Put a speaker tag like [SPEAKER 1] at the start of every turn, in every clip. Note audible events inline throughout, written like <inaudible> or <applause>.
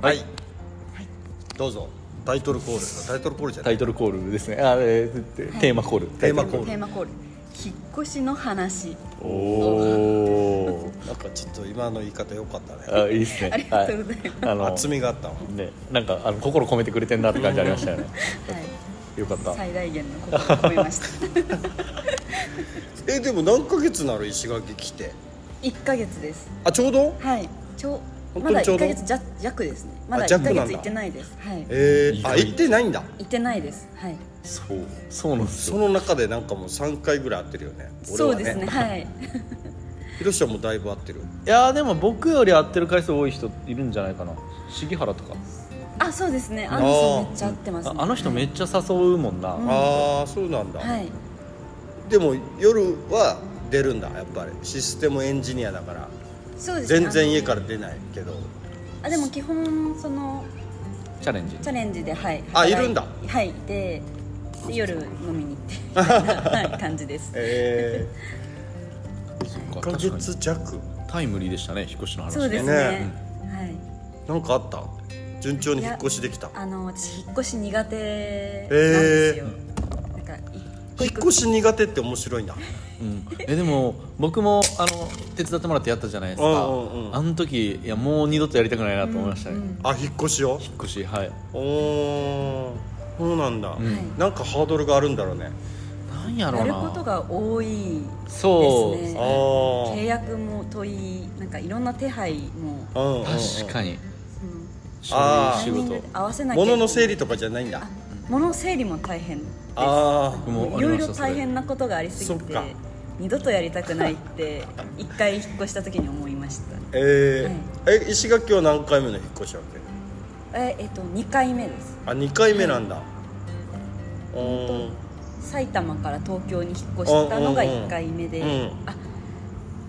[SPEAKER 1] はい、どうぞ。タイトルコールですか？タイトルコールじゃない。
[SPEAKER 2] タイトルコールですね。あ、えーテーマコール。
[SPEAKER 1] テーマコール。
[SPEAKER 3] テーマコール。引っ越しの話。
[SPEAKER 2] おお
[SPEAKER 1] なんかちょっと今の言い方良かったね。
[SPEAKER 2] あいいですね。
[SPEAKER 3] ありがとうございます。
[SPEAKER 2] はい、あの
[SPEAKER 1] 厚みがあったわ。
[SPEAKER 2] ねなんかあの心込めてくれてんなって感じありましたよね。
[SPEAKER 3] はい。
[SPEAKER 2] よかった。
[SPEAKER 3] 最大限のことを込めました。<laughs>
[SPEAKER 1] えでも何ヶ月なの？石垣来て。
[SPEAKER 3] 1ヶ月です。
[SPEAKER 1] あちょうど？
[SPEAKER 3] はい。ちょまだ1
[SPEAKER 1] 本当にちょうど。
[SPEAKER 3] ヶ月弱弱ですね。まだ1
[SPEAKER 1] あ弱なんだ。
[SPEAKER 3] ヶ月行ってないです。はい。
[SPEAKER 1] えー、あ行ってないんだ。
[SPEAKER 3] 行ってないです。はい。
[SPEAKER 2] そうそうなんです
[SPEAKER 1] そ
[SPEAKER 2] よ
[SPEAKER 1] の中でなんかもう3回ぐらい会ってるよね。俺は
[SPEAKER 3] そうですね。はい。<laughs>
[SPEAKER 1] ひろもうだいぶ会ってる？
[SPEAKER 2] いやーでも僕より会ってる回数多い人いるんじゃないかな。重原とか。
[SPEAKER 3] あそうですね。あの人めっちゃ合ってますね。
[SPEAKER 2] ああの人めっちゃ誘うもんな、
[SPEAKER 3] うん。
[SPEAKER 1] ああそうなんだ、
[SPEAKER 3] はい。
[SPEAKER 1] でも夜は出るんだやっぱり。システムエンジニアだから
[SPEAKER 3] そうですね。
[SPEAKER 1] 全然家から出ないけど。
[SPEAKER 3] あでも基本その
[SPEAKER 2] チャレンジ。
[SPEAKER 3] チャレンジではい。
[SPEAKER 1] あ
[SPEAKER 3] 働
[SPEAKER 1] いるんだ。
[SPEAKER 3] はい。でで夜飲みに行ってみたいなはい感じです。
[SPEAKER 1] え
[SPEAKER 2] そっ
[SPEAKER 1] ー、1ヶ
[SPEAKER 2] か
[SPEAKER 1] 月弱。
[SPEAKER 2] タイムリーでしたね引っ越しの話
[SPEAKER 3] そうですね。
[SPEAKER 1] ね。
[SPEAKER 3] はい。
[SPEAKER 1] なんかあった？順調に引っ越しできた。
[SPEAKER 3] あの私引っ越し苦手なんですよ、なんか
[SPEAKER 1] 引っ越し苦手って面白いんだ
[SPEAKER 2] うん、えでも僕もあの手伝ってもらってやったじゃないですか、
[SPEAKER 1] うんうんうん。
[SPEAKER 2] あの時いやもう二度とやりたくないなと思いましたね、
[SPEAKER 3] うん。うん
[SPEAKER 1] あ引っ越しを？
[SPEAKER 2] 引っ越しはい。
[SPEAKER 1] おー。そうなんだ、
[SPEAKER 2] ん。
[SPEAKER 1] なんかハードルがあるんだろうね。
[SPEAKER 2] なんやろうな。
[SPEAKER 3] やることが多い
[SPEAKER 2] そう
[SPEAKER 3] ですね。
[SPEAKER 1] あ
[SPEAKER 3] 契約も問いなんかいろんな手配も、
[SPEAKER 1] あ、うん
[SPEAKER 2] 確かに。
[SPEAKER 3] うん。
[SPEAKER 2] 書
[SPEAKER 1] あー。
[SPEAKER 2] 類仕事
[SPEAKER 3] 合わせなきゃ。いけない
[SPEAKER 1] 物の整理とかじゃないんだ。
[SPEAKER 3] 物の整理も大変いろいろ大変なことがありすぎ
[SPEAKER 1] てか。
[SPEAKER 3] 二度とやりたくないって一回引っ越した時に思いました。
[SPEAKER 1] えーえ石垣は何回目の引っ越しわけ？
[SPEAKER 3] ええっと2回目です。
[SPEAKER 1] あ二回目なんだ、うー。ん
[SPEAKER 3] 埼玉から東京に引っ越したのが
[SPEAKER 1] うんうんうん
[SPEAKER 3] 1回目で、
[SPEAKER 1] うん。
[SPEAKER 3] あ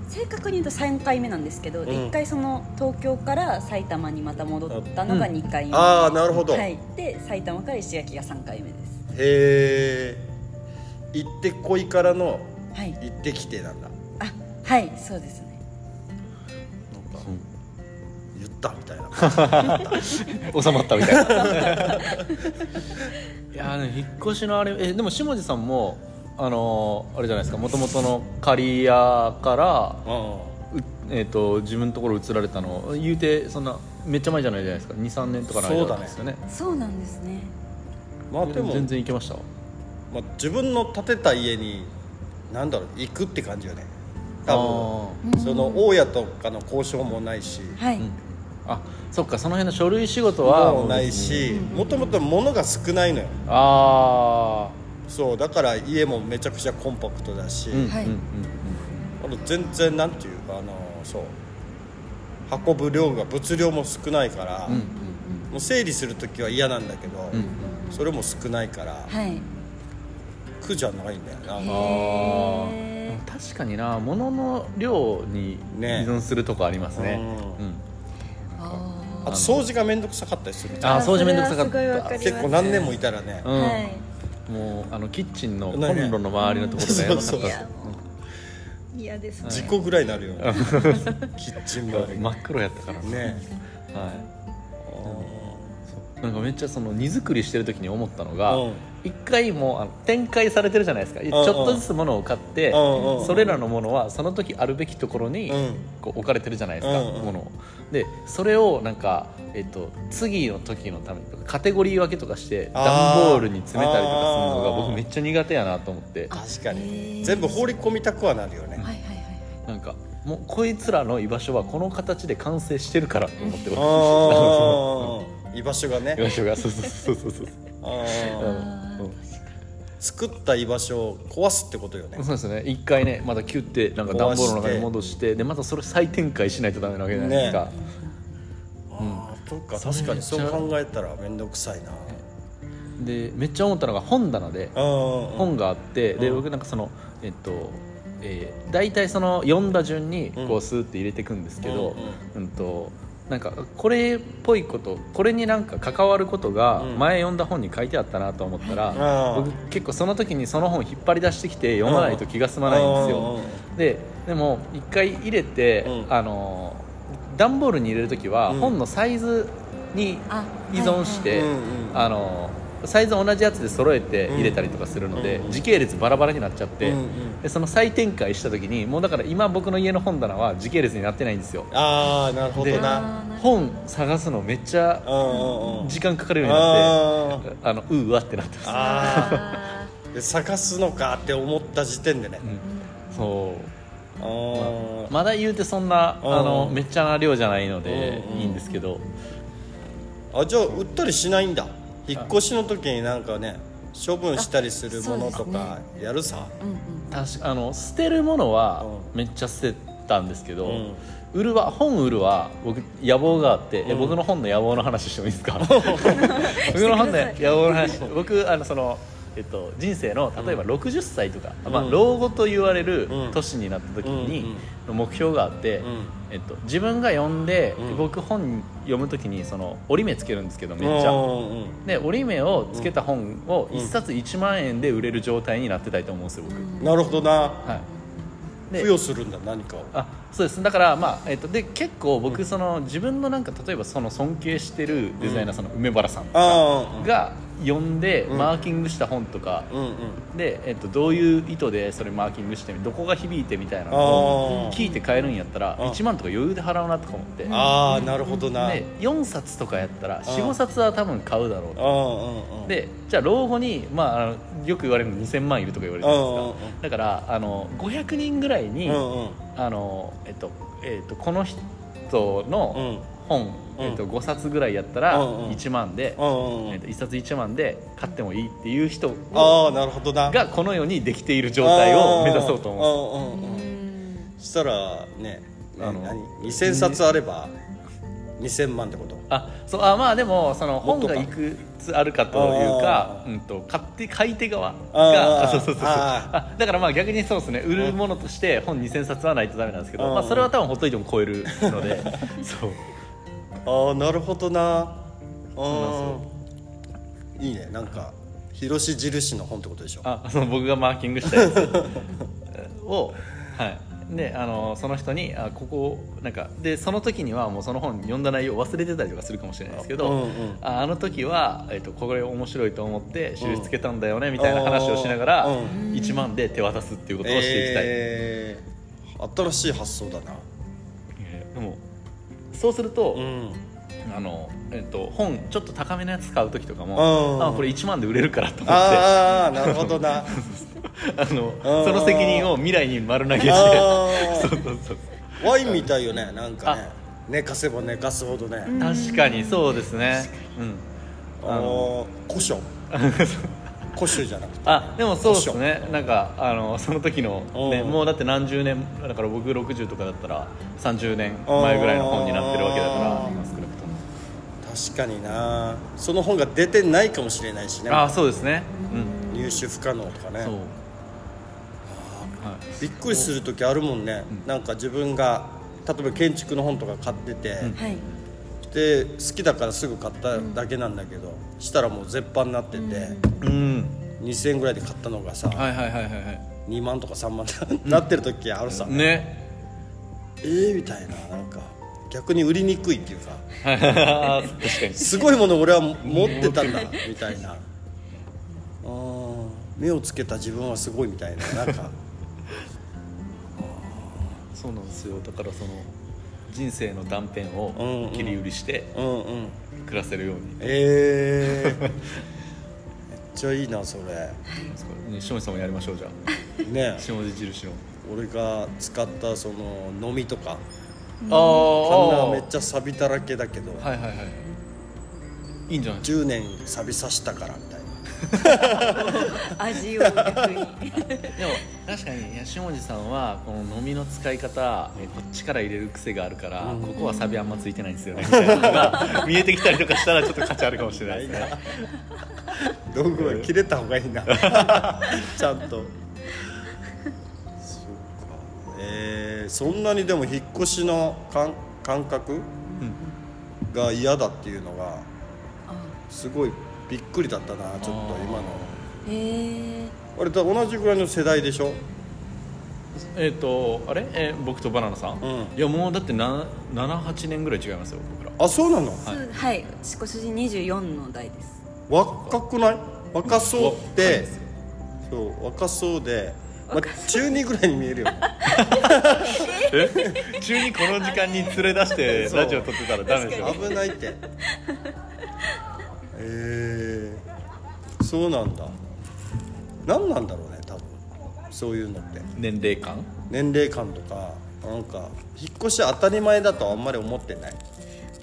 [SPEAKER 3] 正確に言うと3回目なんですけど、で
[SPEAKER 1] うん。
[SPEAKER 3] 1回その東京から埼玉にまた戻ったのが
[SPEAKER 2] うん。
[SPEAKER 3] 2回目、
[SPEAKER 1] ああなるほど、
[SPEAKER 3] はい、で埼玉から石垣が3回目です
[SPEAKER 1] へえ行ってこいからの
[SPEAKER 3] はい。
[SPEAKER 1] 行ってきてなんだ。
[SPEAKER 3] あはいそうですね。
[SPEAKER 1] なんか言ったみたいな。<laughs>
[SPEAKER 2] 収まったみたいな。<laughs> いやーね引っ越しのあれえでも下地さんもあのーあれじゃないですかもともとの刈谷からうえー、と自分のところ移られたの言うてそんなめっちゃ前じゃないじゃないですか。23年とかの間なんですよね。
[SPEAKER 3] そうなんですね
[SPEAKER 1] まあでも
[SPEAKER 2] 全然行けました？
[SPEAKER 1] まあ、自分の建てた家に何だろう行くって感じよね。多
[SPEAKER 2] あ
[SPEAKER 1] 分その大家とかの交渉もないし。
[SPEAKER 3] はい、
[SPEAKER 2] ー、うん、あそっかその辺の書類仕事は
[SPEAKER 1] もうない。しもともと物が少ないのよ。
[SPEAKER 2] あ
[SPEAKER 1] そうだから家もめちゃくちゃコンパクトだし、
[SPEAKER 2] あ、うんうん
[SPEAKER 3] はい
[SPEAKER 1] 全然なんていうかあのそう。運ぶ量が物量も少ないから、
[SPEAKER 2] うんうん。
[SPEAKER 1] もう整理する時は嫌なんだけど、
[SPEAKER 2] うんうん
[SPEAKER 1] それも少ないから
[SPEAKER 3] はい。
[SPEAKER 1] 苦じゃないんだよな、
[SPEAKER 2] 確かにな物の量に依
[SPEAKER 1] ね
[SPEAKER 2] 存するとこありますね。
[SPEAKER 1] うん。
[SPEAKER 2] うん。
[SPEAKER 3] あ
[SPEAKER 1] あと掃除が面倒くさかったりするじゃん。
[SPEAKER 2] あー掃除めんどくさかった。
[SPEAKER 1] 結構何年もいたらね、
[SPEAKER 2] うん。
[SPEAKER 3] はい。
[SPEAKER 2] もうあのキッチンのコン
[SPEAKER 1] ね
[SPEAKER 2] ロの周りのところがやばかった
[SPEAKER 1] そうそう。
[SPEAKER 3] いや嫌ですね。
[SPEAKER 1] 事故ぐらいになるよね。キッチン周り。
[SPEAKER 2] 真っ黒やったからね。
[SPEAKER 1] ね。
[SPEAKER 2] はいなんかめっちゃその荷造りしてる時に思ったのが
[SPEAKER 1] うん。
[SPEAKER 2] 一回もうあの展開されてるじゃないですか。ちょっとずつ物を買ってそれらのものはその時あるべきところに
[SPEAKER 1] うん。
[SPEAKER 2] こう置かれてるじゃないですかものを。でそれをなんかえっと次の時のためにカテゴリー分けとかして段ボールに詰めたりとかするのが僕めっちゃ苦手やなと思って。
[SPEAKER 1] 確か
[SPEAKER 3] へ
[SPEAKER 1] に
[SPEAKER 3] ー。
[SPEAKER 1] 全部放り込みたくはなるよね、
[SPEAKER 3] はいはいはい
[SPEAKER 2] なんかもうこいつらの居場所はこの形で完成してるからと思って
[SPEAKER 1] ああ居場所がね。
[SPEAKER 2] 居場所がそうそうそうそうそう。
[SPEAKER 1] あ
[SPEAKER 2] う
[SPEAKER 1] 作った居場所を壊すってことよね。
[SPEAKER 2] そうですね。一回ねまたキュッてなんか段ボールの中に戻してでまたそれ再展開しないとダメなわけじゃないですか、
[SPEAKER 1] ああそうか
[SPEAKER 2] それ
[SPEAKER 1] 確かにそう考えたら面倒くさいな。
[SPEAKER 2] でめっちゃ思ったのが本棚で
[SPEAKER 1] 本
[SPEAKER 2] 本があってで
[SPEAKER 1] うん。
[SPEAKER 2] 僕なんかそのえっとえー、大体その読んだ順に
[SPEAKER 1] うん。
[SPEAKER 2] こうスーって入れていくんですけど、
[SPEAKER 1] うん。
[SPEAKER 2] うんとなんかこれっぽいことこれになんか関わることが
[SPEAKER 1] うん。
[SPEAKER 2] 前読んだ本に書いてあったなと思ったら、
[SPEAKER 1] あー。
[SPEAKER 2] 僕結構その時にその本引っ張り出してきて読まないと気が済まないんですよ。ででも一回入れて、
[SPEAKER 1] うん。
[SPEAKER 2] あの段ボールに入れる時は、
[SPEAKER 1] うん。
[SPEAKER 2] 本のサイズに
[SPEAKER 3] あ
[SPEAKER 2] 依存して、あのサイズ同じやつで揃えて入れたりとかするので、
[SPEAKER 1] うん。
[SPEAKER 2] 時系列バラバラになっちゃって、
[SPEAKER 1] うんうん。
[SPEAKER 2] でその再展開した時にもうだから今僕の家の本棚は時系列になってないんですよ。
[SPEAKER 1] ああなるほど
[SPEAKER 2] で
[SPEAKER 1] な
[SPEAKER 2] 本探すのめっちゃ
[SPEAKER 1] うんうんうん。
[SPEAKER 2] 時間かかるようになって
[SPEAKER 1] あ
[SPEAKER 2] あのうーわってなってます。<laughs>
[SPEAKER 1] 探すのかって思った時点でね。
[SPEAKER 2] そう。
[SPEAKER 1] あー。
[SPEAKER 2] まだ言うてそんなあ
[SPEAKER 1] うん。
[SPEAKER 2] のめっちゃな量じゃないので
[SPEAKER 1] うん。
[SPEAKER 2] いいんですけど。
[SPEAKER 1] あじゃあ売ったりしないんだ引っ越しの時になんかね処分したりするものとかやるさ。
[SPEAKER 3] うんうん。
[SPEAKER 2] 確かあの捨てるものは
[SPEAKER 1] う
[SPEAKER 2] めっちゃ捨てたんですけど、
[SPEAKER 1] うん。
[SPEAKER 2] 売るは本売るは僕野望があって、え
[SPEAKER 1] うん。
[SPEAKER 2] 僕の本の野望の話してもいいですか？<laughs> 僕の本の野望の話。<laughs> 僕あのその、えっと、人生の例えば60歳とか、まあ、
[SPEAKER 1] うん
[SPEAKER 2] 老後と言われる
[SPEAKER 1] うん。
[SPEAKER 2] 年になった時に目標があって、
[SPEAKER 1] うん。
[SPEAKER 2] えっと、自分が読んで、
[SPEAKER 1] うん。
[SPEAKER 2] 僕本読む時にその折り目つけるんですけどめっちゃ。で折り目をつけた本を
[SPEAKER 1] うん。
[SPEAKER 2] 1冊1万円で売れる状態になってたいと思うんですよ僕、
[SPEAKER 1] なるほどな。
[SPEAKER 2] はい、で
[SPEAKER 1] 付与するんだ何かを。
[SPEAKER 2] あそうです。だからまあ、えっとで結構僕その自分のなんか例えばその尊敬してるデザイナーさん。の梅原さん。が読んで
[SPEAKER 1] うん。
[SPEAKER 2] マーキングした本とか。で、えっと、どういう意図でそれマーキングしてどこが響いてみたいなのを聞いて買えるんやったら
[SPEAKER 1] うん
[SPEAKER 2] 1万とか余裕で払うなとか思って。で
[SPEAKER 1] ああなるほどな。
[SPEAKER 2] 4冊とかやったら
[SPEAKER 1] うん
[SPEAKER 2] 45冊は多分買うだろうと。でじゃあ老後に、まあ、あのよく言われるの2000万いるとか言われるじゃないですか、だからあの500人ぐらいに、あのえっとえっと、この人の本、
[SPEAKER 1] うん
[SPEAKER 2] えっと、5冊ぐらいやったら
[SPEAKER 1] うんうん。
[SPEAKER 2] 1万で、
[SPEAKER 1] うんうんうん。
[SPEAKER 2] えっと、1冊1万で買ってもいいっていう人
[SPEAKER 1] ああなるほどな。
[SPEAKER 2] がこの世にできている状態を目指そうと思うんです
[SPEAKER 1] したらね
[SPEAKER 2] あの
[SPEAKER 1] 何？2000冊あれば2000万ってこと？
[SPEAKER 2] あそうあまあでもその本がいくつあるかというかうん、と買って買い手側
[SPEAKER 1] あ
[SPEAKER 2] が
[SPEAKER 1] ー
[SPEAKER 2] あそうそうそうそう。
[SPEAKER 1] あ
[SPEAKER 2] あだからまあ逆にそうですね。売るものとして本2000冊はないとダメなんですけど、
[SPEAKER 1] うん。
[SPEAKER 2] まあ、それは多分ほっといても超えるので <laughs> そう
[SPEAKER 1] ああなるほどな。あいいね。なんか広し印の本ってことでしょ。
[SPEAKER 2] あその僕がマーキングしたやつ。<laughs> をはい。であのその人にあここなんかでその時にはもうその本読んだ内容を忘れてたりとかするかもしれないですけど、
[SPEAKER 1] うんうん
[SPEAKER 2] ああの時は、えっとこれ面白いと思って印つけたんだよねみたいな話をしながら、
[SPEAKER 1] うん。
[SPEAKER 2] 1万で手渡すっていうことをしていきたい、
[SPEAKER 1] えー新しい発想だな。
[SPEAKER 2] えーでもそうすると、
[SPEAKER 1] うん。
[SPEAKER 2] あのえっと本ちょっと高めのやつ買う時とかも、
[SPEAKER 1] うん。
[SPEAKER 2] あこれ1万で売れるからと思って。
[SPEAKER 1] ああなるほどな。<laughs>
[SPEAKER 2] あの
[SPEAKER 1] うん。
[SPEAKER 2] その責任を未来に丸投げして。
[SPEAKER 1] あ <laughs>
[SPEAKER 2] そう
[SPEAKER 1] ー
[SPEAKER 2] そうそう。
[SPEAKER 1] ワインみたいよねなんかね。
[SPEAKER 2] あ。
[SPEAKER 1] 寝かせば寝かすほどね、
[SPEAKER 3] うん
[SPEAKER 2] 確かにそうですね。うん。
[SPEAKER 1] あの。古書 <laughs> 古書じゃなくて。
[SPEAKER 2] あでもそうですね。なんかあのその時の、ね、
[SPEAKER 1] う。ん
[SPEAKER 2] もうだって何十年だから僕60とかだったら30年前ぐらいの本になってるわけだから。少なくとも
[SPEAKER 1] 確かにな。その本が出てないかもしれないしね。
[SPEAKER 2] ああそうですね。うん。
[SPEAKER 1] 入手不可能とかね。
[SPEAKER 2] そう。はい。
[SPEAKER 1] びっくりする時あるもんね、なんか自分が例えば建築の本とか買ってて、
[SPEAKER 3] はい
[SPEAKER 1] で好きだからすぐ買っただけなんだけど、したらもう絶版になってて、
[SPEAKER 2] うん。
[SPEAKER 1] 2000円ぐらいで買ったのがさ、
[SPEAKER 2] はいはいはいはいはい。
[SPEAKER 1] 2万とか3万と <laughs> なってる時あるさ、
[SPEAKER 2] ね。
[SPEAKER 1] えーみたいななんか逆に売りにくいっていうか。<laughs>
[SPEAKER 2] 確かに。
[SPEAKER 1] すごいもの俺は持ってたんだみたいな。あー目をつけた自分はすごいみたいななんか。<laughs>
[SPEAKER 2] そうなんですよ。だからその人生の断片
[SPEAKER 1] うんうん。
[SPEAKER 2] を切り売りして
[SPEAKER 1] うんうん。
[SPEAKER 2] 暮らせるように、
[SPEAKER 1] えー、<laughs> めっちゃいいなそれ。
[SPEAKER 2] さんもやりましょうじゃあ。<laughs>
[SPEAKER 1] ね。
[SPEAKER 2] 下地印の
[SPEAKER 1] 俺が使ったその飲みとか。
[SPEAKER 2] あ
[SPEAKER 1] あんなめっ
[SPEAKER 2] ゃ
[SPEAKER 1] ちゃ錆びだらけだけど、
[SPEAKER 2] はいはいはい。いいんじゃない
[SPEAKER 1] ？10年錆びさしたからみたいな <laughs>
[SPEAKER 3] 味を逆に。
[SPEAKER 2] でも確かにいや下地さんはこの飲みの使い方えこっちから入れる癖があるから、
[SPEAKER 1] うん。
[SPEAKER 2] ここはサビあんまついてないんですよね。みたいなのが見えてきたりとかしたらちょっと価値あるかもしれないですね。
[SPEAKER 1] 道具は切れた方がいいな。<laughs> ちゃんと。そうか。えー、そんなにでも引っ越しの感感覚が嫌だっていうのがすごいびっくりだったなちょっと今の。
[SPEAKER 3] へえ
[SPEAKER 1] 俺と同じぐらいの世代でしょ？
[SPEAKER 2] えっ、とあれ、えー僕とバナナさん、
[SPEAKER 1] うん。
[SPEAKER 2] いやもうだって78年ぐらい違いますよ僕ら。
[SPEAKER 1] あそうなの？
[SPEAKER 3] そうはい。ご主人24の代です。
[SPEAKER 1] 若くない？若そう
[SPEAKER 2] 若い
[SPEAKER 1] で
[SPEAKER 2] ですよ
[SPEAKER 1] そう若そうで、まあ、中二ぐらいに見えるよ。<laughs>
[SPEAKER 2] え？中にこの時間に連れ出してラジオ撮ってたらダメですよ
[SPEAKER 1] 危ないってえー、そうなんだ。何なんだろうね多分。そういうのって。
[SPEAKER 2] 年齢感？
[SPEAKER 1] 年齢感とかなんか引っ越し当たり前だとはあんまり思ってない？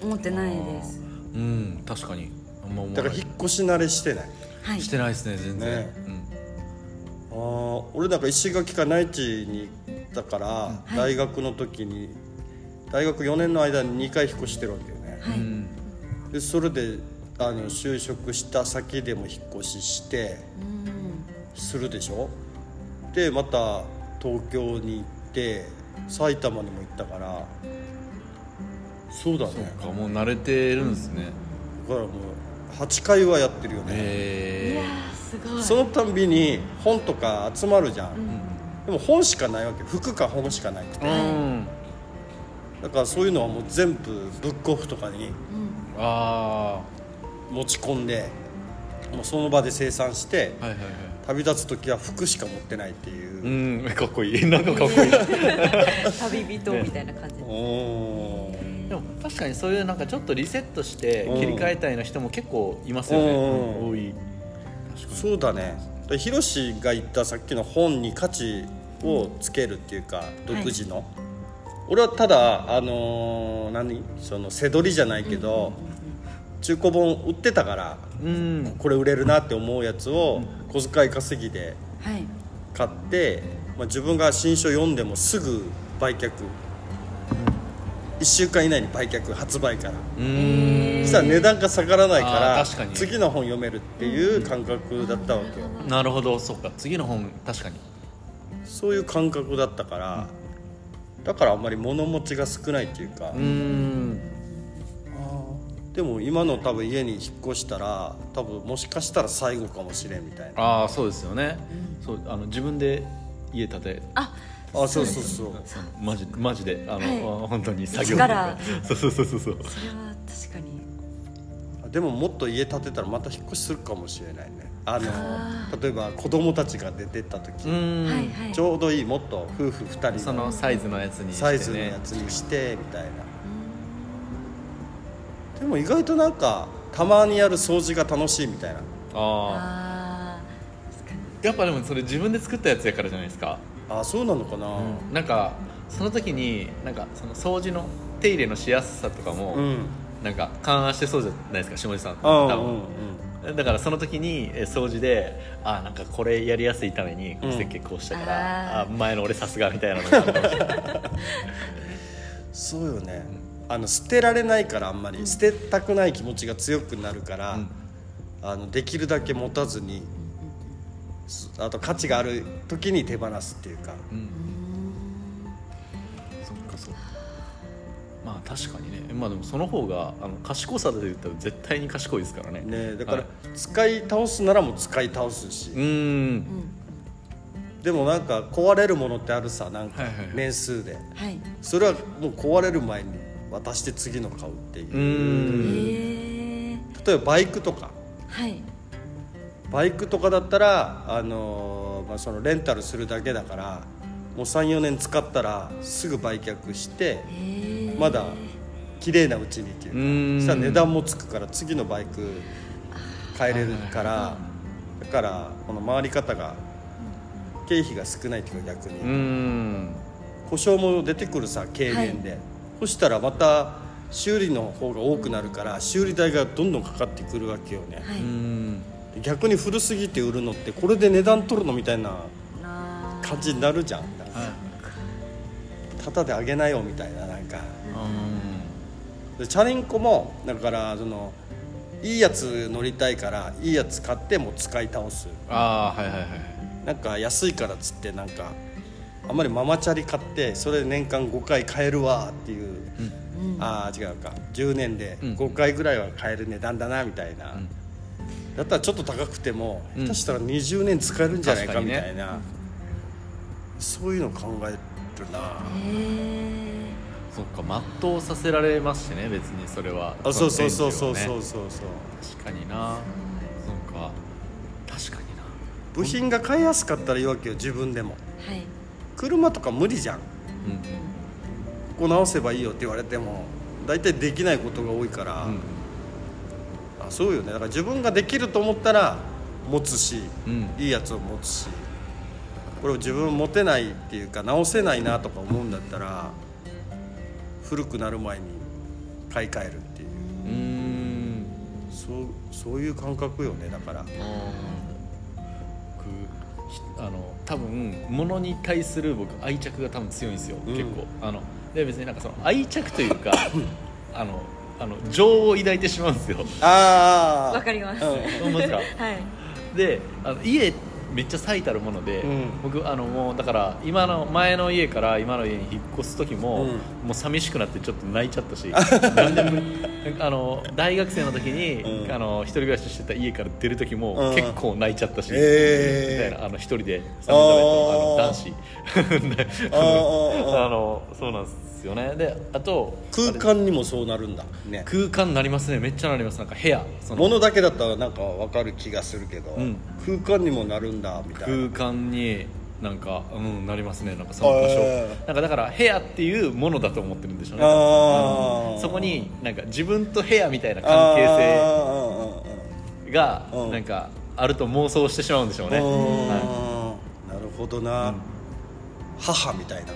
[SPEAKER 3] 思ってないです。
[SPEAKER 2] うん確かに。あんま思わない。
[SPEAKER 1] だから引っ越し慣れしてない？
[SPEAKER 3] はい。
[SPEAKER 2] してないですね全然、
[SPEAKER 1] ね。あー俺なんか石垣か内地に行ったから、
[SPEAKER 3] い。
[SPEAKER 1] 大学の時に大学4年の間に2回引っ越してるわけよね、
[SPEAKER 3] はい、
[SPEAKER 2] うんうん。
[SPEAKER 1] でそれであの就職した先でも引っ越しして
[SPEAKER 3] うん。
[SPEAKER 1] するでしょ？でまた東京に行って埼玉にも行ったからそうだね。
[SPEAKER 2] そうかもう慣れてるんですね、
[SPEAKER 1] だからもう8回はやってるよね、
[SPEAKER 3] い
[SPEAKER 2] へ
[SPEAKER 3] やーすごい。
[SPEAKER 1] そのたんびに本とか集まるじゃん、
[SPEAKER 3] うん。
[SPEAKER 1] でも本しかないわけ。服か本しかなくて。
[SPEAKER 2] えうん。
[SPEAKER 1] だからそういうのはもう全部ブックオフとかに。
[SPEAKER 3] うん。
[SPEAKER 2] あ
[SPEAKER 1] 持ち込んでもうその場で生産して
[SPEAKER 2] あはいはいはい。
[SPEAKER 1] 旅立つ時は服しか持ってないっていう。う、
[SPEAKER 2] んかっこいい。<laughs> なんかかっこいい。<laughs>
[SPEAKER 3] 旅人みたいな感じ、
[SPEAKER 1] おー。
[SPEAKER 2] でも確かにそういうなんかちょっとリセットして
[SPEAKER 1] うん。
[SPEAKER 2] 切り替えたいの人も結構いますよね。
[SPEAKER 1] うん。
[SPEAKER 2] 多い。
[SPEAKER 1] そうだね。でヒロシが言ったさっきの本に価値をつけるっていうか独自の、俺はただあのー何？その背取りじゃないけど、中古本売ってたから
[SPEAKER 2] うん。
[SPEAKER 1] これ売れるなって思うやつを小遣い稼ぎで
[SPEAKER 3] はい。
[SPEAKER 1] 買って、まあ、自分が新書読んでもすぐ売却。1週間以内に売却発売から。
[SPEAKER 2] うん。
[SPEAKER 1] そしたら値段が下がらないから
[SPEAKER 2] あー確かに。
[SPEAKER 1] 次の本読めるっていう感覚だったわけよ。
[SPEAKER 2] なるほど。そうか。次の本確かに。
[SPEAKER 1] そういう感覚だったからだからあんまり物持ちが少ないっていうか
[SPEAKER 2] うん
[SPEAKER 1] でも今の多分家に引っ越したら多分もしかしたら最後かもしれんみたいな。
[SPEAKER 2] ああそうですよね、そうあの自分で家建て。
[SPEAKER 3] あ
[SPEAKER 1] あそうそうそう。
[SPEAKER 2] マジマジであの、
[SPEAKER 3] はい。
[SPEAKER 2] 本当に作業
[SPEAKER 3] 一から
[SPEAKER 2] そうそうそうそうそう。
[SPEAKER 3] それは確かに。
[SPEAKER 1] でももっと家建てたらまた引っ越しするかもしれないね。あの
[SPEAKER 3] あ
[SPEAKER 1] 例えば子供たちが出てった時、
[SPEAKER 2] うん、
[SPEAKER 3] はいはい。
[SPEAKER 1] ちょうどいいもっと夫婦2人
[SPEAKER 2] そのサイズのやつにして、ね、
[SPEAKER 1] サイズのやつにしてみたいなでも意外となんかたまにやる掃除が楽しいみたいな。
[SPEAKER 2] あ
[SPEAKER 3] あ
[SPEAKER 2] あやっぱでもそれ自分で作ったやつやからじゃないですか、
[SPEAKER 1] あそうなのかな。
[SPEAKER 2] なんかその時になんかその掃除の手入れのしやすさとかも、
[SPEAKER 1] うん。
[SPEAKER 2] なんか勘案してそうじゃないですか下地さん。
[SPEAKER 1] うん
[SPEAKER 2] 多
[SPEAKER 1] うん。
[SPEAKER 2] 分、だからその時にえー掃除であなんかこれやりやすいために
[SPEAKER 1] うん。
[SPEAKER 2] 設計こうしたから、
[SPEAKER 3] あ
[SPEAKER 2] あ前の俺さすがみたいなのがあるかもしれない。<laughs>
[SPEAKER 1] そうよねあの捨てられないからあんまり捨てたくない気持ちが強くなるから、
[SPEAKER 2] うん。
[SPEAKER 1] あのできるだけ持たずにすあと価値がある時に手放すっていうか。
[SPEAKER 2] うん。そっかそっか。まあ確かにね。まあでもその方があの賢さで言ったら絶対に賢いですからね。
[SPEAKER 1] ねだから、
[SPEAKER 2] はい
[SPEAKER 1] 使い倒すならもう使い倒すし、
[SPEAKER 2] うーん。
[SPEAKER 1] でもなんか壊れるものってあるさなんか
[SPEAKER 2] はいはいはい。
[SPEAKER 1] 年数で、
[SPEAKER 3] はい。
[SPEAKER 1] それはもう壊れる前に渡して次の買うっていう。例えばバイクとか。
[SPEAKER 3] はい。
[SPEAKER 1] バイクとかだったら、あのーまあ、そのレンタルするだけだからもう34年使ったらすぐ売却してまだ綺麗なうちにっていうかそしたら値段もつくから次のバイク買えれるからだからこの回り方が経費が少ないっていうか逆に。
[SPEAKER 2] ん。
[SPEAKER 1] 故障も出てくるさ経年で、そしたらまた修理の方が多くなるから修理代がどんどんかかってくるわけよね。
[SPEAKER 3] はい。
[SPEAKER 1] 逆に古すぎて売るのってこれで値段取るのみたいな
[SPEAKER 3] な
[SPEAKER 1] 感じになるじゃん。なんか
[SPEAKER 2] はい。
[SPEAKER 1] タダであげなよみたいななんか。
[SPEAKER 2] う
[SPEAKER 1] でチャリンコもだからそのいいやつ乗りたいからいいやつ買ってもう使い倒す。
[SPEAKER 2] んああはいはいはい。
[SPEAKER 1] なんか安いからっつってなんかあんまりママチャリ買ってそれで年間5回買えるわっていう、
[SPEAKER 3] うん。
[SPEAKER 1] ああ違うか。10年で
[SPEAKER 2] うん。
[SPEAKER 1] 5回ぐらいは買える値段だなみたいな、
[SPEAKER 2] うん。
[SPEAKER 1] だったらちょっと高くても
[SPEAKER 2] うん。
[SPEAKER 1] 下手したら20年使えるんじゃないかみたいな、そういうの考えるな。
[SPEAKER 3] へえ
[SPEAKER 2] そっか全うさせられますしね別にそれは。
[SPEAKER 1] あそうそうそう
[SPEAKER 2] そ
[SPEAKER 1] そう。そうそうそう
[SPEAKER 2] 確かにな。そうか確かにな。
[SPEAKER 1] 部品が買いやすかったらいいわけよ自分でも。
[SPEAKER 3] はい
[SPEAKER 1] 車とか無理じゃん。こ
[SPEAKER 2] うん。
[SPEAKER 1] こ直せばいいよって言われても大体できないことが多いから、
[SPEAKER 2] うん。
[SPEAKER 1] あそうよね。だから自分ができると思ったら持つし、
[SPEAKER 2] うん。
[SPEAKER 1] いいやつを持つしこれを自分持てないっていうか直せないなとか思うんだったら古くなる前に買い替えるっていう。
[SPEAKER 2] う
[SPEAKER 1] そうそういう感覚よねだから
[SPEAKER 2] あの多分物に対する僕愛着が多分強いんですよ、
[SPEAKER 1] うん。
[SPEAKER 2] 結構。あので別になんかその愛着というかあのあの情を抱いてしまうんですよ。
[SPEAKER 1] ああ
[SPEAKER 3] わかります、
[SPEAKER 1] うん。
[SPEAKER 3] はい。
[SPEAKER 2] であの家めっちゃ最たるもので、
[SPEAKER 1] うん。
[SPEAKER 2] 僕あのもうだから今の前の家から今の家に引っ越す時も、
[SPEAKER 1] うん。
[SPEAKER 2] もう寂しくなってちょっと泣いちゃったし <laughs> あの大学生の時に、
[SPEAKER 1] うん。
[SPEAKER 2] あの一人暮らししてた家から出る時も、
[SPEAKER 1] うん。
[SPEAKER 2] 結構泣いちゃったし、
[SPEAKER 1] えー。
[SPEAKER 2] みたいなあの一人で寒々とあの男子。<laughs>
[SPEAKER 1] あ
[SPEAKER 2] のそうなんですよね。であと
[SPEAKER 1] 空間にもそうなるんだ。ね。
[SPEAKER 2] 空間になりますね。めっちゃなります。なんか部屋。その
[SPEAKER 1] 物だけだったらなんか分かる気がするけど、
[SPEAKER 2] うん。
[SPEAKER 1] 空間にもなるんだみたいな。
[SPEAKER 2] 空間になんか、うん、なりますね。なんかその場所。なんかだから部屋っていうものだと思ってるんでしょうね。そこになんか自分と部屋みたいな関係
[SPEAKER 1] あ
[SPEAKER 2] 性が
[SPEAKER 1] うん。
[SPEAKER 2] なんかあると妄想してしまうんでしょうね、
[SPEAKER 1] なるほどな、母みたいな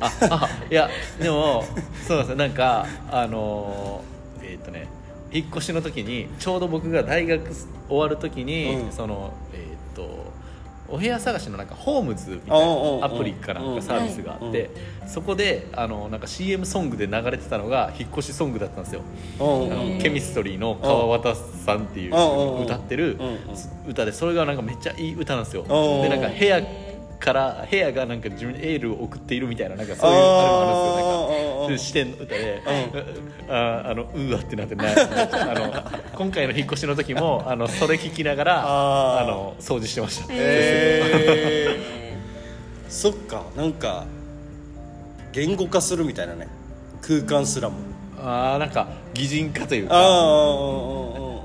[SPEAKER 2] ああいやでもそうなんですよなんかあのーえっ、とね引っ越しの時にちょうど僕が大学終わる時に、
[SPEAKER 1] うん。
[SPEAKER 2] そのえっ、とお部屋探しのなんかホームズみたいなアプリかなんかサービスがあって、そこであのなんか CM ソングで流れてたのが引っ越しソングだったんですよ、
[SPEAKER 1] うん
[SPEAKER 2] あの
[SPEAKER 3] うん
[SPEAKER 2] ケミストリーの川端さんっていう
[SPEAKER 1] うん
[SPEAKER 2] 歌ってる
[SPEAKER 1] うんうん
[SPEAKER 2] 歌でそれがなんかめっちゃいい歌なんですよ。
[SPEAKER 1] うん
[SPEAKER 2] でなんか部屋から部屋がなんか自分にエールを送っているみたいななんかそういうあれもあるんですよ。なんかで視点の歌で、ああのうわってなってなあの今回の引っ越しの時もあのそれ聞きながら
[SPEAKER 1] あ
[SPEAKER 2] の掃除してました、
[SPEAKER 1] えー、そっかなんか言語化するみたいなね。空間すらも。
[SPEAKER 2] あーなんか擬人化という
[SPEAKER 1] あ
[SPEAKER 2] か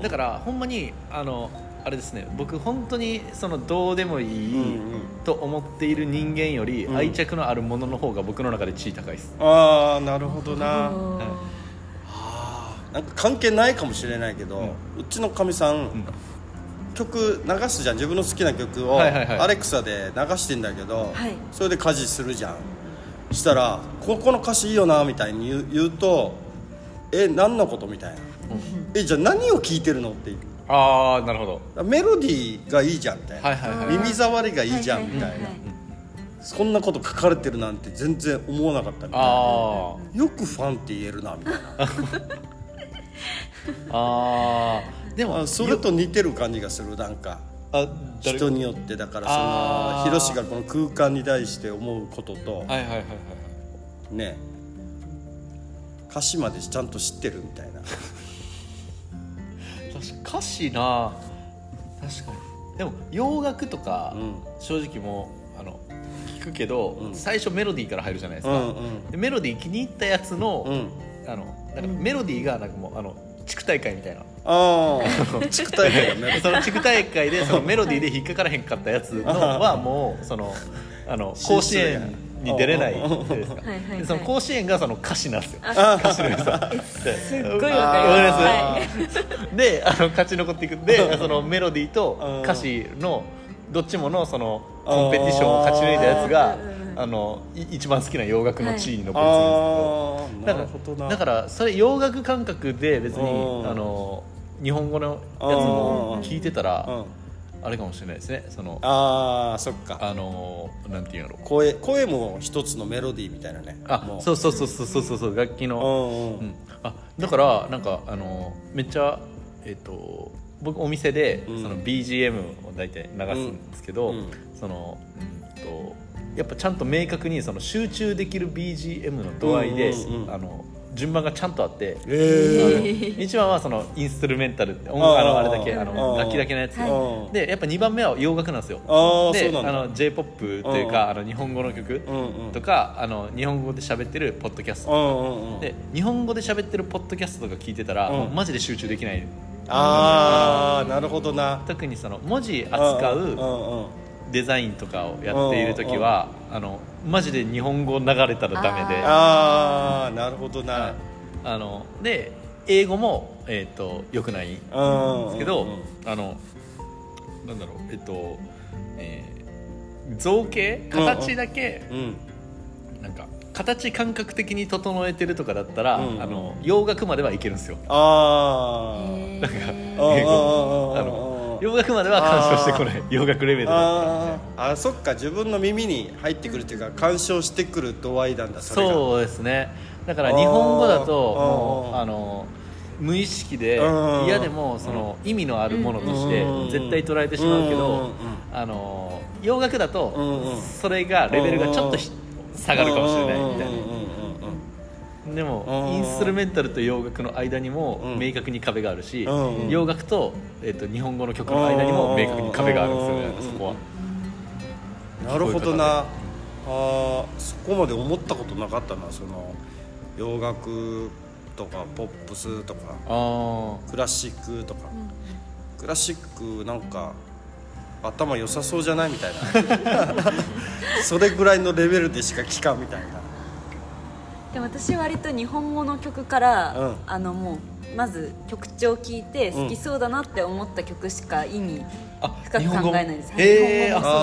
[SPEAKER 1] あ
[SPEAKER 2] だからほんまにあのあれですね僕本当にそのどうでもいい
[SPEAKER 1] うんうん。
[SPEAKER 2] と思っている人間より
[SPEAKER 1] うん。
[SPEAKER 2] 愛着のあるものの方が僕の中で地位高いです、
[SPEAKER 1] ああなるほどな。
[SPEAKER 3] おー
[SPEAKER 1] あーなんか関係ないかもしれないけど、うちのかみさん、
[SPEAKER 2] ん。
[SPEAKER 1] 曲流すじゃん。自分の好きな曲をアレクサで流してんだけど、
[SPEAKER 3] はい。
[SPEAKER 1] それで家事するじゃん。したら「ここの歌詞いいよな」みたいに言う言うと「え何のこと?」みたいな「えじゃあ何を聴いてるの?」って
[SPEAKER 2] ああなるほど。
[SPEAKER 1] メロディーがいいじゃんみたいな、
[SPEAKER 2] はいはいはい。
[SPEAKER 1] 耳障りがいいじゃんみたいな、
[SPEAKER 3] ははは
[SPEAKER 1] そんなこと書かれてるなんて全然思わなかったみたいな。よくファンって言えるなみたいな。<laughs>
[SPEAKER 2] あー。でも
[SPEAKER 1] あそれと似てる感じがするなんか。
[SPEAKER 2] あ誰
[SPEAKER 1] 人によってだからそのヒロシがこの空間に対して思うことと
[SPEAKER 2] はいはいはいはい。
[SPEAKER 1] ね。歌詞までちゃんと知ってるみたいな
[SPEAKER 2] 確か歌詞な。確かに。でも洋楽とか、
[SPEAKER 1] うん。
[SPEAKER 2] 正直もうあの聞くけど、
[SPEAKER 1] うん。
[SPEAKER 2] 最初メロディーから入るじゃないですか、
[SPEAKER 1] うんうん。
[SPEAKER 2] でメロディー気に入ったやつの,、
[SPEAKER 1] うん。
[SPEAKER 2] あのなんかメロディーがなんかもうあの地区大会みたいな。<laughs>
[SPEAKER 1] 地区大会だね。<laughs>
[SPEAKER 2] その地区大会でそのメロディーで引っかからへんかったやつのはもうそのあの <laughs> 甲子園に出れないじゃないですか？
[SPEAKER 3] はいはいはい。
[SPEAKER 2] でその甲子園がその歌詞なんですよ。
[SPEAKER 1] あ
[SPEAKER 2] 歌詞の良さ
[SPEAKER 3] すっごいわかります。
[SPEAKER 2] わかります
[SPEAKER 3] はい。
[SPEAKER 2] であの勝ち残っていく。ん。でそのメロディーと
[SPEAKER 1] うん。
[SPEAKER 2] 歌詞のどっちものそのコンペティションを勝ち抜いたやつが
[SPEAKER 3] うん
[SPEAKER 2] あのい一番好きな洋楽の地位に残り
[SPEAKER 1] あ
[SPEAKER 2] つだか
[SPEAKER 1] あなるほどな。
[SPEAKER 2] らだからそれ洋楽感覚で別に
[SPEAKER 1] うん。
[SPEAKER 2] あの日本語のやつも聞いてたら
[SPEAKER 1] うん
[SPEAKER 2] あれかもしれないですね。その
[SPEAKER 1] ああそっか。
[SPEAKER 2] あのなんていうんやろ。
[SPEAKER 1] 声声も一つのメロディーみたいなね。
[SPEAKER 2] あ
[SPEAKER 1] もう。
[SPEAKER 2] そうそうそうそうそうそうそう楽器の。
[SPEAKER 1] うんうん。
[SPEAKER 2] うん、あだからなんかあのめっちゃえっ、と僕お店で、
[SPEAKER 1] うん。
[SPEAKER 2] その BGM を大体流すんですけど、
[SPEAKER 1] うん。うん
[SPEAKER 2] そのうんとやっぱちゃんと明確にその集中できる BGM の度合いで、
[SPEAKER 1] うんうんうん。
[SPEAKER 2] あの順番がちゃんとあって、
[SPEAKER 1] え
[SPEAKER 2] 一番はそのインストゥルメンタルって音
[SPEAKER 1] あー。
[SPEAKER 2] あのあれだけあの
[SPEAKER 1] うん。
[SPEAKER 2] 楽器だけのやつ、
[SPEAKER 1] はい。
[SPEAKER 2] でやっぱ2番目は洋楽なんですよ。であの j p o p という
[SPEAKER 1] うん。
[SPEAKER 2] かあの日本語の曲とかあの日本語で喋ってるポッドキャスト。
[SPEAKER 1] うんうんうん。
[SPEAKER 2] で日本語で喋ってるポッドキャストとか聞いてたら、マジで集中できない。
[SPEAKER 1] ああなるほどな。
[SPEAKER 2] 特にその文字扱
[SPEAKER 1] う
[SPEAKER 2] デザインとかをやっている時はあのマジで日本語流れたらダメで。
[SPEAKER 1] ああなるほどな。
[SPEAKER 2] あので英語も、えー、とよくないんで
[SPEAKER 1] うん
[SPEAKER 2] すけど、あのなんだろうえっと、えー造形形だけ、
[SPEAKER 1] うん
[SPEAKER 2] なんか形感覚的に整えてるとかだったら、
[SPEAKER 1] うん
[SPEAKER 2] あの洋楽まではいけるんですよ。
[SPEAKER 1] ああ
[SPEAKER 3] へー
[SPEAKER 1] あ
[SPEAKER 2] 英
[SPEAKER 1] 語。
[SPEAKER 2] あの洋楽までは干渉してこない。洋楽レベルだ。った
[SPEAKER 1] あそっか。自分の耳に入ってくるっていうか干渉してくる度合いなんだそれが。
[SPEAKER 2] そうですね。だから日本語だともう
[SPEAKER 1] あ
[SPEAKER 2] の無意識で
[SPEAKER 1] うん。
[SPEAKER 2] 嫌でもその意味のあるものとして
[SPEAKER 1] うん。
[SPEAKER 2] 絶対捉えてしまうけ
[SPEAKER 1] うん。
[SPEAKER 2] どあの洋楽だ
[SPEAKER 1] うん。
[SPEAKER 2] と
[SPEAKER 1] うん。
[SPEAKER 2] それがレベルがちょっとひ下がるかもしれないみたいなでも
[SPEAKER 1] うん
[SPEAKER 2] インストゥルメンタルと洋楽の間にも
[SPEAKER 1] うん。
[SPEAKER 2] 明確に壁があるし
[SPEAKER 1] うん
[SPEAKER 2] 洋楽とえっと日本語の曲の間にも明確に壁があるんですよね
[SPEAKER 1] うん
[SPEAKER 2] そこは。
[SPEAKER 1] なるほどな。あーそこまで思ったことなかったなその洋楽とかポップスとか
[SPEAKER 2] あ
[SPEAKER 1] クラシックとか、クラシックなんか頭良さそうじゃないみたいな。<laughs> それぐらいのレベルでしか聴かんみたいな
[SPEAKER 3] でも私割と日本語の曲から、
[SPEAKER 1] うん。
[SPEAKER 3] あのもうまず曲調聞いて
[SPEAKER 1] うん。
[SPEAKER 3] 好きそうだなって思った曲しか意味
[SPEAKER 2] あ
[SPEAKER 3] 深く考えないです。はい
[SPEAKER 2] へえ
[SPEAKER 3] 日本語も？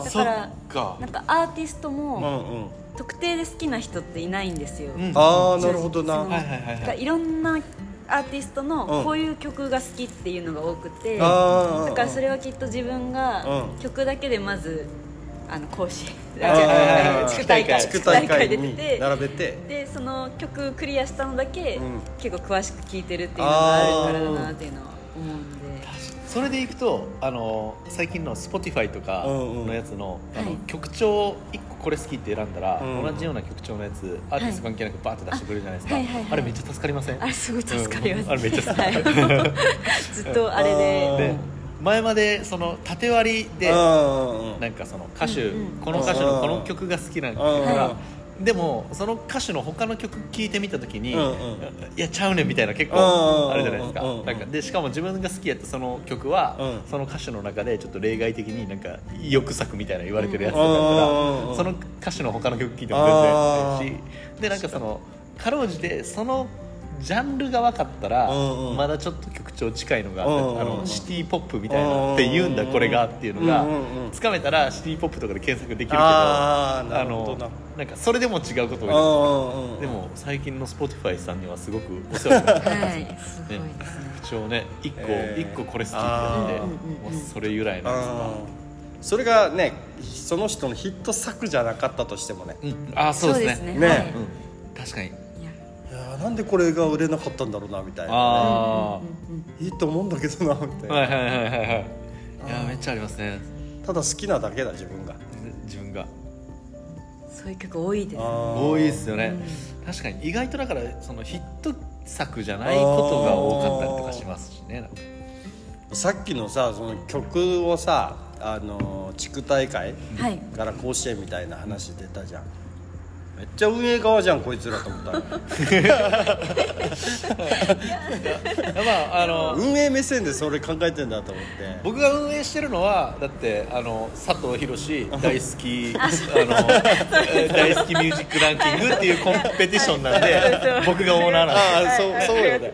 [SPEAKER 1] あ
[SPEAKER 3] だから
[SPEAKER 2] そっか。
[SPEAKER 3] なんかアーティストも
[SPEAKER 1] うん
[SPEAKER 3] 特定で好きな人っていないんですよ、
[SPEAKER 2] うん。
[SPEAKER 1] ああなるほどな。
[SPEAKER 2] はいはいはいはい。
[SPEAKER 3] ろんなアーティスト
[SPEAKER 1] うん。
[SPEAKER 3] のこういう曲が好きっていうのが多くて、だからそれはきっと自分が
[SPEAKER 1] うん。
[SPEAKER 3] 曲だけでまずあの甲子
[SPEAKER 1] あー
[SPEAKER 3] 地区大会
[SPEAKER 1] 地区大会
[SPEAKER 3] 出
[SPEAKER 1] に
[SPEAKER 3] てて
[SPEAKER 1] 並べて。
[SPEAKER 3] でその曲クリアしたのだけ、
[SPEAKER 1] うん。
[SPEAKER 3] 結構詳しく聴いてるっていうのがあるからだなっていうのは思うんで。
[SPEAKER 2] それでいくとあの最近の Spotify とか
[SPEAKER 1] うんうん。
[SPEAKER 2] のやつの,、あの
[SPEAKER 3] はい。
[SPEAKER 2] 曲調1個これ好きって選んだら、
[SPEAKER 1] うん。
[SPEAKER 2] 同じような曲調のやつアーティスト関係なくバーって出してくれるじゃないですか、
[SPEAKER 3] あはいはいはい。
[SPEAKER 2] あれめっちゃ助かりません？
[SPEAKER 3] あれすごい助かります、
[SPEAKER 2] うん。あれめっちゃ助かる
[SPEAKER 3] はい。<laughs> ずっとあれで
[SPEAKER 2] 前までその縦割りで
[SPEAKER 1] うん
[SPEAKER 2] なんかその歌手、この歌手のこの曲が好きなんだからでもその歌手の他の曲聴いてみた時に、いやちゃうねんみたいな結構あるじゃないですか,、なんかでしかも自分が好きやったその曲は、
[SPEAKER 1] うん。
[SPEAKER 2] その歌手の中でちょっと例外的になんか欲作みたいな言われてるやつだったら、その歌手の他の曲聴いても全然いいしでなんかそのかろうじてそのジャンルが分かったら、
[SPEAKER 1] うんうん。
[SPEAKER 2] まだちょっと曲調近いのがあ
[SPEAKER 1] うんうん
[SPEAKER 2] あのシティポップみたいなって言うんだこれがっていうのが
[SPEAKER 1] うんうんうん。
[SPEAKER 2] つかめたらシティポップとかで検索できるけど
[SPEAKER 1] あーなるほどな。
[SPEAKER 2] あのなんかそれでも違うことを言う
[SPEAKER 1] うんうん
[SPEAKER 2] でも最近の Spotify さんにはすごくお世話になって <laughs>
[SPEAKER 3] はいすごいですね。
[SPEAKER 2] 口調ね一個
[SPEAKER 1] えー。
[SPEAKER 2] 一個これ好きってなってそれ由来のやつが。
[SPEAKER 1] あー。それがねその人のヒット作じゃなかったとしてもね。
[SPEAKER 2] うん。あーそうですね。
[SPEAKER 1] ね。
[SPEAKER 3] はい。
[SPEAKER 2] うん。確かに
[SPEAKER 1] なんでこれが売れなかったんだろうなみたいな
[SPEAKER 2] あ
[SPEAKER 1] いいと思うんだけどなみたいな、
[SPEAKER 2] あはいはいはいはい。はいいやめっちゃありますね。
[SPEAKER 1] ただ好きなだけだ自分が。
[SPEAKER 2] 自分が。
[SPEAKER 3] そういう曲多いですね。
[SPEAKER 2] 多いですよね。確かに意外とだからそのヒット作じゃないことが多かったりとかしますしね。なんか。
[SPEAKER 1] さっきのさその曲をさあの地区大会
[SPEAKER 3] はい。
[SPEAKER 1] から甲子園みたいな話出たじゃんめっちゃ運営側じゃんこいつらと思った。ら
[SPEAKER 2] まああの
[SPEAKER 1] 運営目線でそれ考えてんだと思って。
[SPEAKER 2] 僕が運営してるのはだってあの佐藤宏大好きあのえー大好きミュージックランキングっていうコンペティションなんで <laughs> 僕がオーナーなんで。
[SPEAKER 1] ああそうそうよね。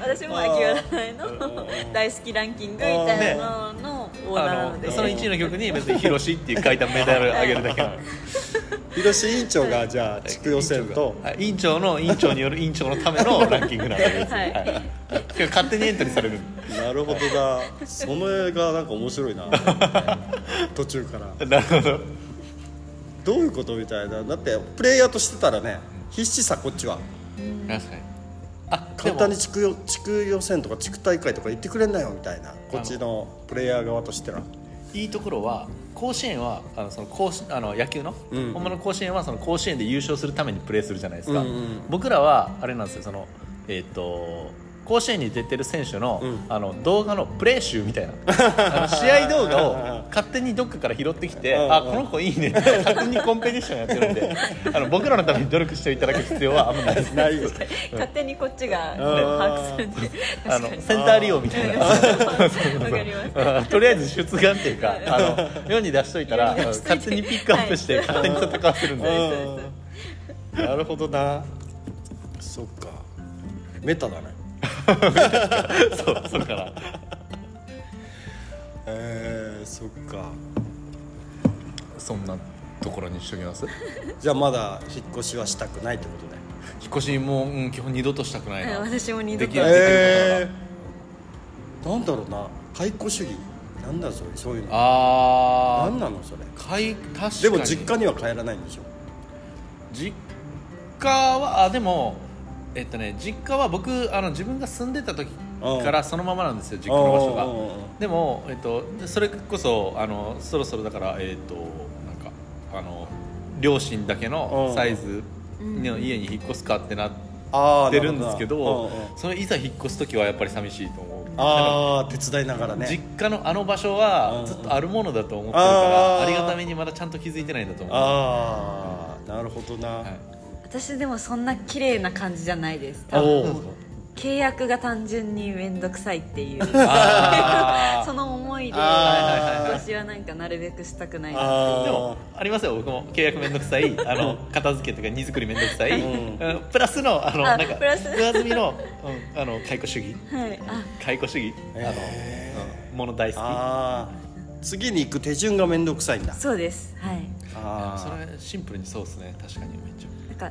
[SPEAKER 3] 私も秋葉原の大好きランキングみたいなののオーナーな
[SPEAKER 2] あ
[SPEAKER 3] ので。
[SPEAKER 2] のその1位の曲に別に「宏」っていう書いたメダルあげるだけなの。<laughs>
[SPEAKER 1] 広志委員長がじゃあ地区予選と。
[SPEAKER 2] はい。委員長の委員長による委員長のためのランキングなんで別に
[SPEAKER 3] はい。
[SPEAKER 2] はい。勝手にエントリーされる。
[SPEAKER 1] なるほどな。その映画なんか面白いな。途中から。<laughs>
[SPEAKER 2] なるほど。
[SPEAKER 1] どういうことみたいな。だってプレイヤーとしてたらね必死さこっちは。
[SPEAKER 2] 確かに <laughs>
[SPEAKER 1] 簡
[SPEAKER 2] も
[SPEAKER 1] 単に地区よ地区予選とか地区大会とか行ってくれんなよみたいなこっちのプレイヤー側としては。い
[SPEAKER 2] いところは甲子園はあのその甲子あの野球の、
[SPEAKER 1] うん。
[SPEAKER 2] 本物の甲子園はその甲子園で優勝するためにプレーするじゃないですか、
[SPEAKER 1] うんうん
[SPEAKER 2] 僕らはあれなんですよそのえっ、と甲子園に出てる選手の,、
[SPEAKER 1] うん。
[SPEAKER 2] あの動画のプレー集みたいな。<laughs> 試合動画を勝手にどっかから拾ってきて、
[SPEAKER 1] うん。
[SPEAKER 2] あこの子いいね。って勝手にコンペティションやってるんで。<laughs> あの僕らのために努力していただく必要はあんまないです。
[SPEAKER 1] ないよ <laughs>
[SPEAKER 3] 勝手にこっちが
[SPEAKER 1] ん。
[SPEAKER 3] 把握するんで。
[SPEAKER 2] あのセンター利用みたいな。
[SPEAKER 3] わかります。
[SPEAKER 2] あとりあえず出願っていうかあの世に出しといたら勝手にピックアップして
[SPEAKER 3] はい。
[SPEAKER 2] 勝手に戦わせるんで、
[SPEAKER 1] うん。なるほどな。そっか。メタだね <laughs>
[SPEAKER 2] そうそうから。
[SPEAKER 1] えー、そっか。
[SPEAKER 2] そんなところにしときます？<laughs>
[SPEAKER 1] じゃあまだ引っ越しはしたくないってことで。
[SPEAKER 2] 引っ越しも、うん、基本二度としたくないな。
[SPEAKER 3] 私も二度と。
[SPEAKER 2] できる
[SPEAKER 1] えー、なんだろうな。解雇主義。なんだそれそういうの。
[SPEAKER 2] あ
[SPEAKER 1] なんなのそれ。
[SPEAKER 2] い確かに。
[SPEAKER 1] でも実家には帰らないんでしょ？
[SPEAKER 2] 実家はあでもえっとね実家は僕あの自分が住んでた時からそのままなんですよ実家の場所が。でも、えっと、それこそあのそろそろだからえっとなんかあの両親だけのサイズの家に引っ越すかってなってるんですけど、それいざ引っ越す時はやっぱり寂しいと思う。
[SPEAKER 1] ああ手伝いながらね。
[SPEAKER 2] 実家のあの場所はずっとあるものだと思ってるからありがたみにまだちゃんと気づいてないんだと思う。
[SPEAKER 1] ああなるほどな、
[SPEAKER 2] はい
[SPEAKER 3] 私でもそんな綺麗な感じじゃないです。
[SPEAKER 2] お
[SPEAKER 3] 多分
[SPEAKER 2] ー
[SPEAKER 3] 契約が単純に面倒くさいっていう。<laughs> その思いで
[SPEAKER 1] あ
[SPEAKER 2] ー
[SPEAKER 3] 引っ越しはなんかなるべくしたくないな
[SPEAKER 2] でもありますよ。僕も契約めんどくさい。<laughs> あの片付けとか荷造りめんどくさい、
[SPEAKER 1] うん。
[SPEAKER 2] うん。プラスのあの
[SPEAKER 3] あ
[SPEAKER 2] なんか
[SPEAKER 3] プラス。
[SPEAKER 2] 上積みの,、うん、あの解雇主義。
[SPEAKER 3] はい。あ。
[SPEAKER 2] 解雇主義。あの、
[SPEAKER 1] へ
[SPEAKER 2] うん、もの大好き。
[SPEAKER 1] ああ次に行く手順が面倒くさいんだ。
[SPEAKER 3] そうです。はい。
[SPEAKER 1] あ
[SPEAKER 2] それシンプルにそうですね。確かに。めっちゃ
[SPEAKER 3] か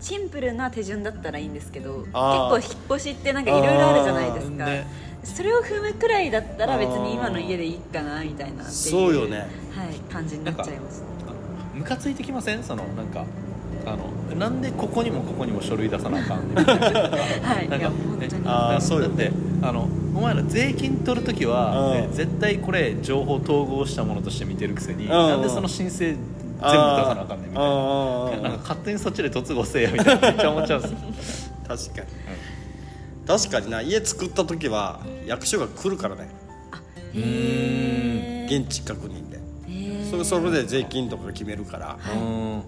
[SPEAKER 3] シンプルな手順だったらいいんですけど結構引っ越しってなんかいろいろあるじゃないですか、
[SPEAKER 2] ね。
[SPEAKER 3] それを踏むくらいだったら別に今の家でいいかなみたいなっていう
[SPEAKER 1] そうよね。
[SPEAKER 3] はい、感じになっちゃいます。
[SPEAKER 2] ムカついてきません？そのなんかあのなんでここにもここにも書類出さなあかんみたいな。<laughs>
[SPEAKER 3] はい
[SPEAKER 2] なんかね
[SPEAKER 1] あーそうよ。
[SPEAKER 2] だってあのお前ら税金取るときは、
[SPEAKER 1] うん。
[SPEAKER 2] ね絶対これ情報統合したものとして見てるくせに、
[SPEAKER 1] ん。
[SPEAKER 2] なんでその申請全部出さなあかんねんみたいな。なんか勝手にそっちで突合せえやみたいな。めっちゃ思っちゃうんです。よ
[SPEAKER 1] 確かに、確かにな。家作った時は役所が来るからね。
[SPEAKER 3] へー。
[SPEAKER 1] 現地確認で。それそれで税金とか決めるから。
[SPEAKER 2] うん
[SPEAKER 1] なる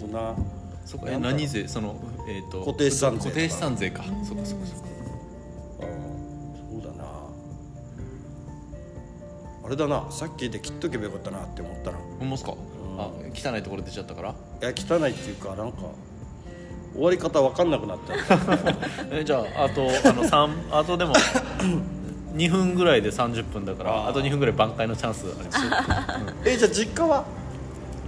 [SPEAKER 1] ほどな。
[SPEAKER 2] そこえ何税？そのえっ、と
[SPEAKER 1] 固定資産税
[SPEAKER 2] 固定資産税か。そっかそっかそっか
[SPEAKER 1] あれだなさっきで切っとけばよかったなって思ったな。
[SPEAKER 2] ほんますか？あ汚いところ出ちゃったから？
[SPEAKER 1] いや汚いっていうかなんか終わり方わかんなくなった。<laughs>
[SPEAKER 2] えじゃああとあの三あとでも <laughs> 2分ぐらいで30分だからあと2分ぐらい挽回のチャンスあります。<laughs>
[SPEAKER 1] えじゃあ実家は？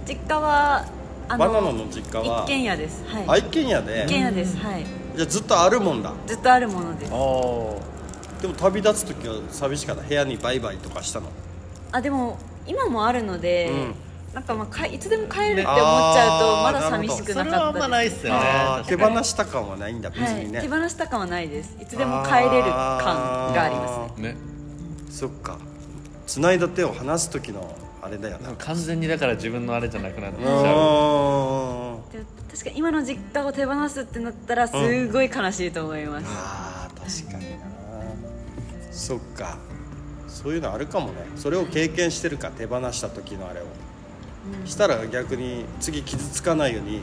[SPEAKER 3] 実家はあ
[SPEAKER 1] バナナの実家は？
[SPEAKER 3] 一軒家です。はい。
[SPEAKER 1] あ一軒家で？
[SPEAKER 3] 一軒家です。はい。
[SPEAKER 1] じゃあずっとあるもんだ。
[SPEAKER 3] ずっとあるものです。
[SPEAKER 1] あでも旅立つ時は寂しかった。部屋にバイバイとかしたの
[SPEAKER 3] あでも今もあるので、
[SPEAKER 1] うん。
[SPEAKER 3] なんかまあかいつでも帰るって思っちゃうとまだ寂しくなかったです
[SPEAKER 2] それはあんまないっすよね。
[SPEAKER 1] 手放した感はないんだ別
[SPEAKER 3] はい、
[SPEAKER 1] にね、
[SPEAKER 3] 手放した感はないです。いつでも帰れる感がありますね。
[SPEAKER 2] ね。
[SPEAKER 1] そっか。繋いだ手を離す時のあれだよな。
[SPEAKER 2] 完全にだから自分のあれじゃなくなっち
[SPEAKER 1] う
[SPEAKER 2] ゃう
[SPEAKER 3] 確かに今の実家を手放すってなったらすごい悲しいと思います、
[SPEAKER 1] あー確かにな。そっかそういうのあるかもね。それを経験してるか手放した時のあれを、したら逆に次傷つかないように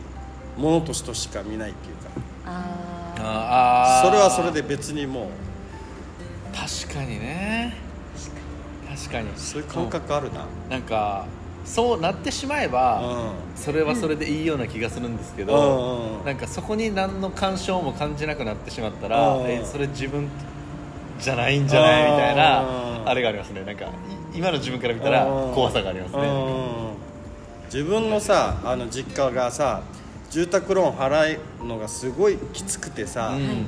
[SPEAKER 1] 物としてしか見ないっていうか。
[SPEAKER 3] あ
[SPEAKER 1] それはそれで別にもう。
[SPEAKER 2] 確かにね。確かに。
[SPEAKER 1] そういう感覚あるな。
[SPEAKER 2] なんかそうなってしまえば、
[SPEAKER 1] う
[SPEAKER 2] それはそれでいいような気がするんですけ
[SPEAKER 1] ん
[SPEAKER 2] ど、
[SPEAKER 1] うんうん
[SPEAKER 2] なんかそこに何の干渉も感じなくなってしまったら、
[SPEAKER 1] うん
[SPEAKER 2] えそれ自分じゃないんじゃないみたいな
[SPEAKER 1] うん
[SPEAKER 2] あれがありますね。なんかい今の自分から見たら
[SPEAKER 1] うん
[SPEAKER 2] 怖さがありますね。
[SPEAKER 1] うん。自分のさあの実家がさ住宅ローン払うのがすごいきつくてさ、
[SPEAKER 2] うん。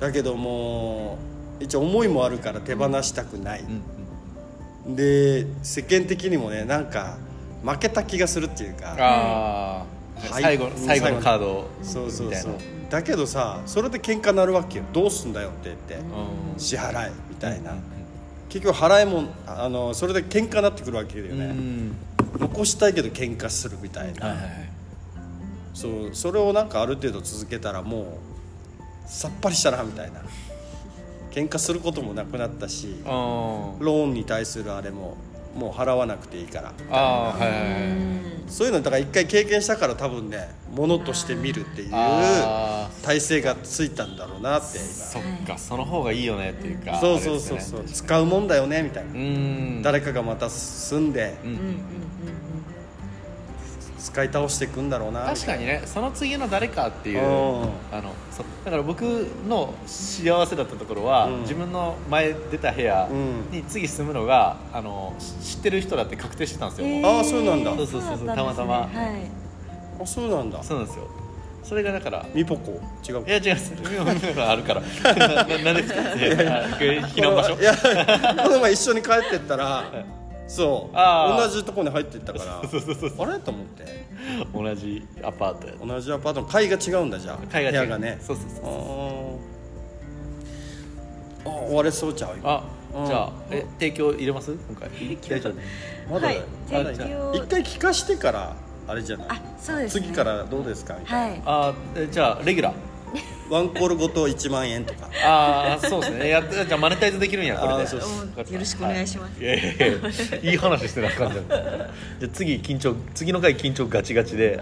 [SPEAKER 1] だけどもう一応思いもあるから手放したくない、
[SPEAKER 2] うん
[SPEAKER 1] で世間的にもねなんか負けた気がするっていうか
[SPEAKER 2] 最後
[SPEAKER 1] うん
[SPEAKER 2] 最後のカード
[SPEAKER 1] そうそうそう。
[SPEAKER 2] み
[SPEAKER 1] だけどさそれで喧嘩なるわけよ。どうすんだよって言って。
[SPEAKER 2] うん。
[SPEAKER 1] 支払いみたいな、結局払いもんあのそれで喧嘩になってくるわけだよね、
[SPEAKER 2] うん。
[SPEAKER 1] 残したいけど喧嘩するみたいな、
[SPEAKER 2] はいはいはい。
[SPEAKER 1] そうそれをなんかある程度続けたらもうさっぱりしたなみたいな。喧嘩することもなくなったしローンに対するあれももう払わなくていいから。
[SPEAKER 2] あーはいはいはい。
[SPEAKER 1] そういうのだから一回経験したから多分ねものとして見るっていう
[SPEAKER 2] あ
[SPEAKER 1] 体制がついたんだろうなって
[SPEAKER 2] そっかその方がいいよねっていうか
[SPEAKER 1] 今そうそうそうそう、使うもんだよねみたいな、
[SPEAKER 2] うん。
[SPEAKER 1] 誰かがまた住んで
[SPEAKER 2] うん
[SPEAKER 1] 使い倒していくんだろうな
[SPEAKER 2] 確かにねその次の誰かっていう
[SPEAKER 1] うん。
[SPEAKER 2] あのそだから僕の幸せだったところは、
[SPEAKER 1] うん。
[SPEAKER 2] 自分の前出た部屋
[SPEAKER 1] うん。
[SPEAKER 2] に次住むのがあの知ってる人だって確定してたんですよ、もう
[SPEAKER 1] あーそうなんだ。
[SPEAKER 2] そうそうそうそう
[SPEAKER 3] た
[SPEAKER 2] またま。
[SPEAKER 3] はい。
[SPEAKER 1] あそうなんだ。
[SPEAKER 2] そうなんですよ。それがだから
[SPEAKER 1] ミポコ？違う。
[SPEAKER 2] いや違うあるから。<laughs> なななんで2つあ避難場所？
[SPEAKER 1] いやこの前一緒に帰ってったらそう。同じとこに入ってったから。<laughs> あれ？と思って。
[SPEAKER 2] 同じアパートや
[SPEAKER 1] 同じアパートの階が違うんだじゃあ。
[SPEAKER 2] 階が違う。
[SPEAKER 1] 部屋がね。
[SPEAKER 2] そうそうそう
[SPEAKER 1] あー。あ終われそうちゃう？
[SPEAKER 2] あ
[SPEAKER 1] うん。
[SPEAKER 2] じゃあえ提供入れます？今回。<laughs> 大丈夫。<laughs>
[SPEAKER 1] まだ。一回聞かしてからあれじゃない？
[SPEAKER 3] あそうですね。
[SPEAKER 1] 次からどうですか？みたいな、
[SPEAKER 3] はい。
[SPEAKER 2] あえじゃあレギュラー
[SPEAKER 1] ワンコールごと1万円とか。
[SPEAKER 2] ああそうですね。やっじゃあマネタイズできるんやこれで。
[SPEAKER 1] そうそう。
[SPEAKER 3] もうよろしくお願いします。
[SPEAKER 2] いやいやいやいい話してな感じじゃあ次緊張次の回緊張ガチガチで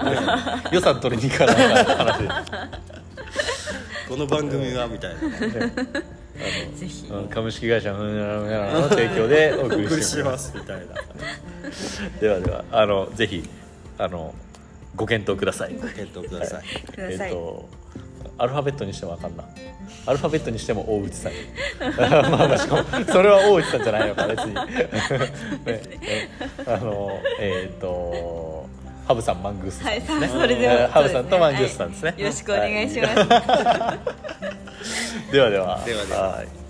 [SPEAKER 2] 予算取りに行かない話。
[SPEAKER 1] この番組はみたいな。
[SPEAKER 3] ぜひ。
[SPEAKER 2] うん株式会社ふんやらふんやらの提供でお送
[SPEAKER 1] りし
[SPEAKER 2] ま
[SPEAKER 1] ますすみたいな。
[SPEAKER 2] ではではあのぜひあのご検討ください。
[SPEAKER 1] ご検討ください。
[SPEAKER 2] えっ、
[SPEAKER 3] ください、
[SPEAKER 2] とアルファベットにしてもあかんな。アルファベットにしても大内さん。に <laughs> まあまあしかもそれは大内さんじゃないのか別に、<laughs> ねね。あのえっ、とハブさんマングースさんね、
[SPEAKER 3] さあそれでは
[SPEAKER 2] ハブさんとマングースさんですね、
[SPEAKER 3] はい。よろしくお願いします、<laughs>
[SPEAKER 2] ではでは。
[SPEAKER 1] ではでは。
[SPEAKER 2] はい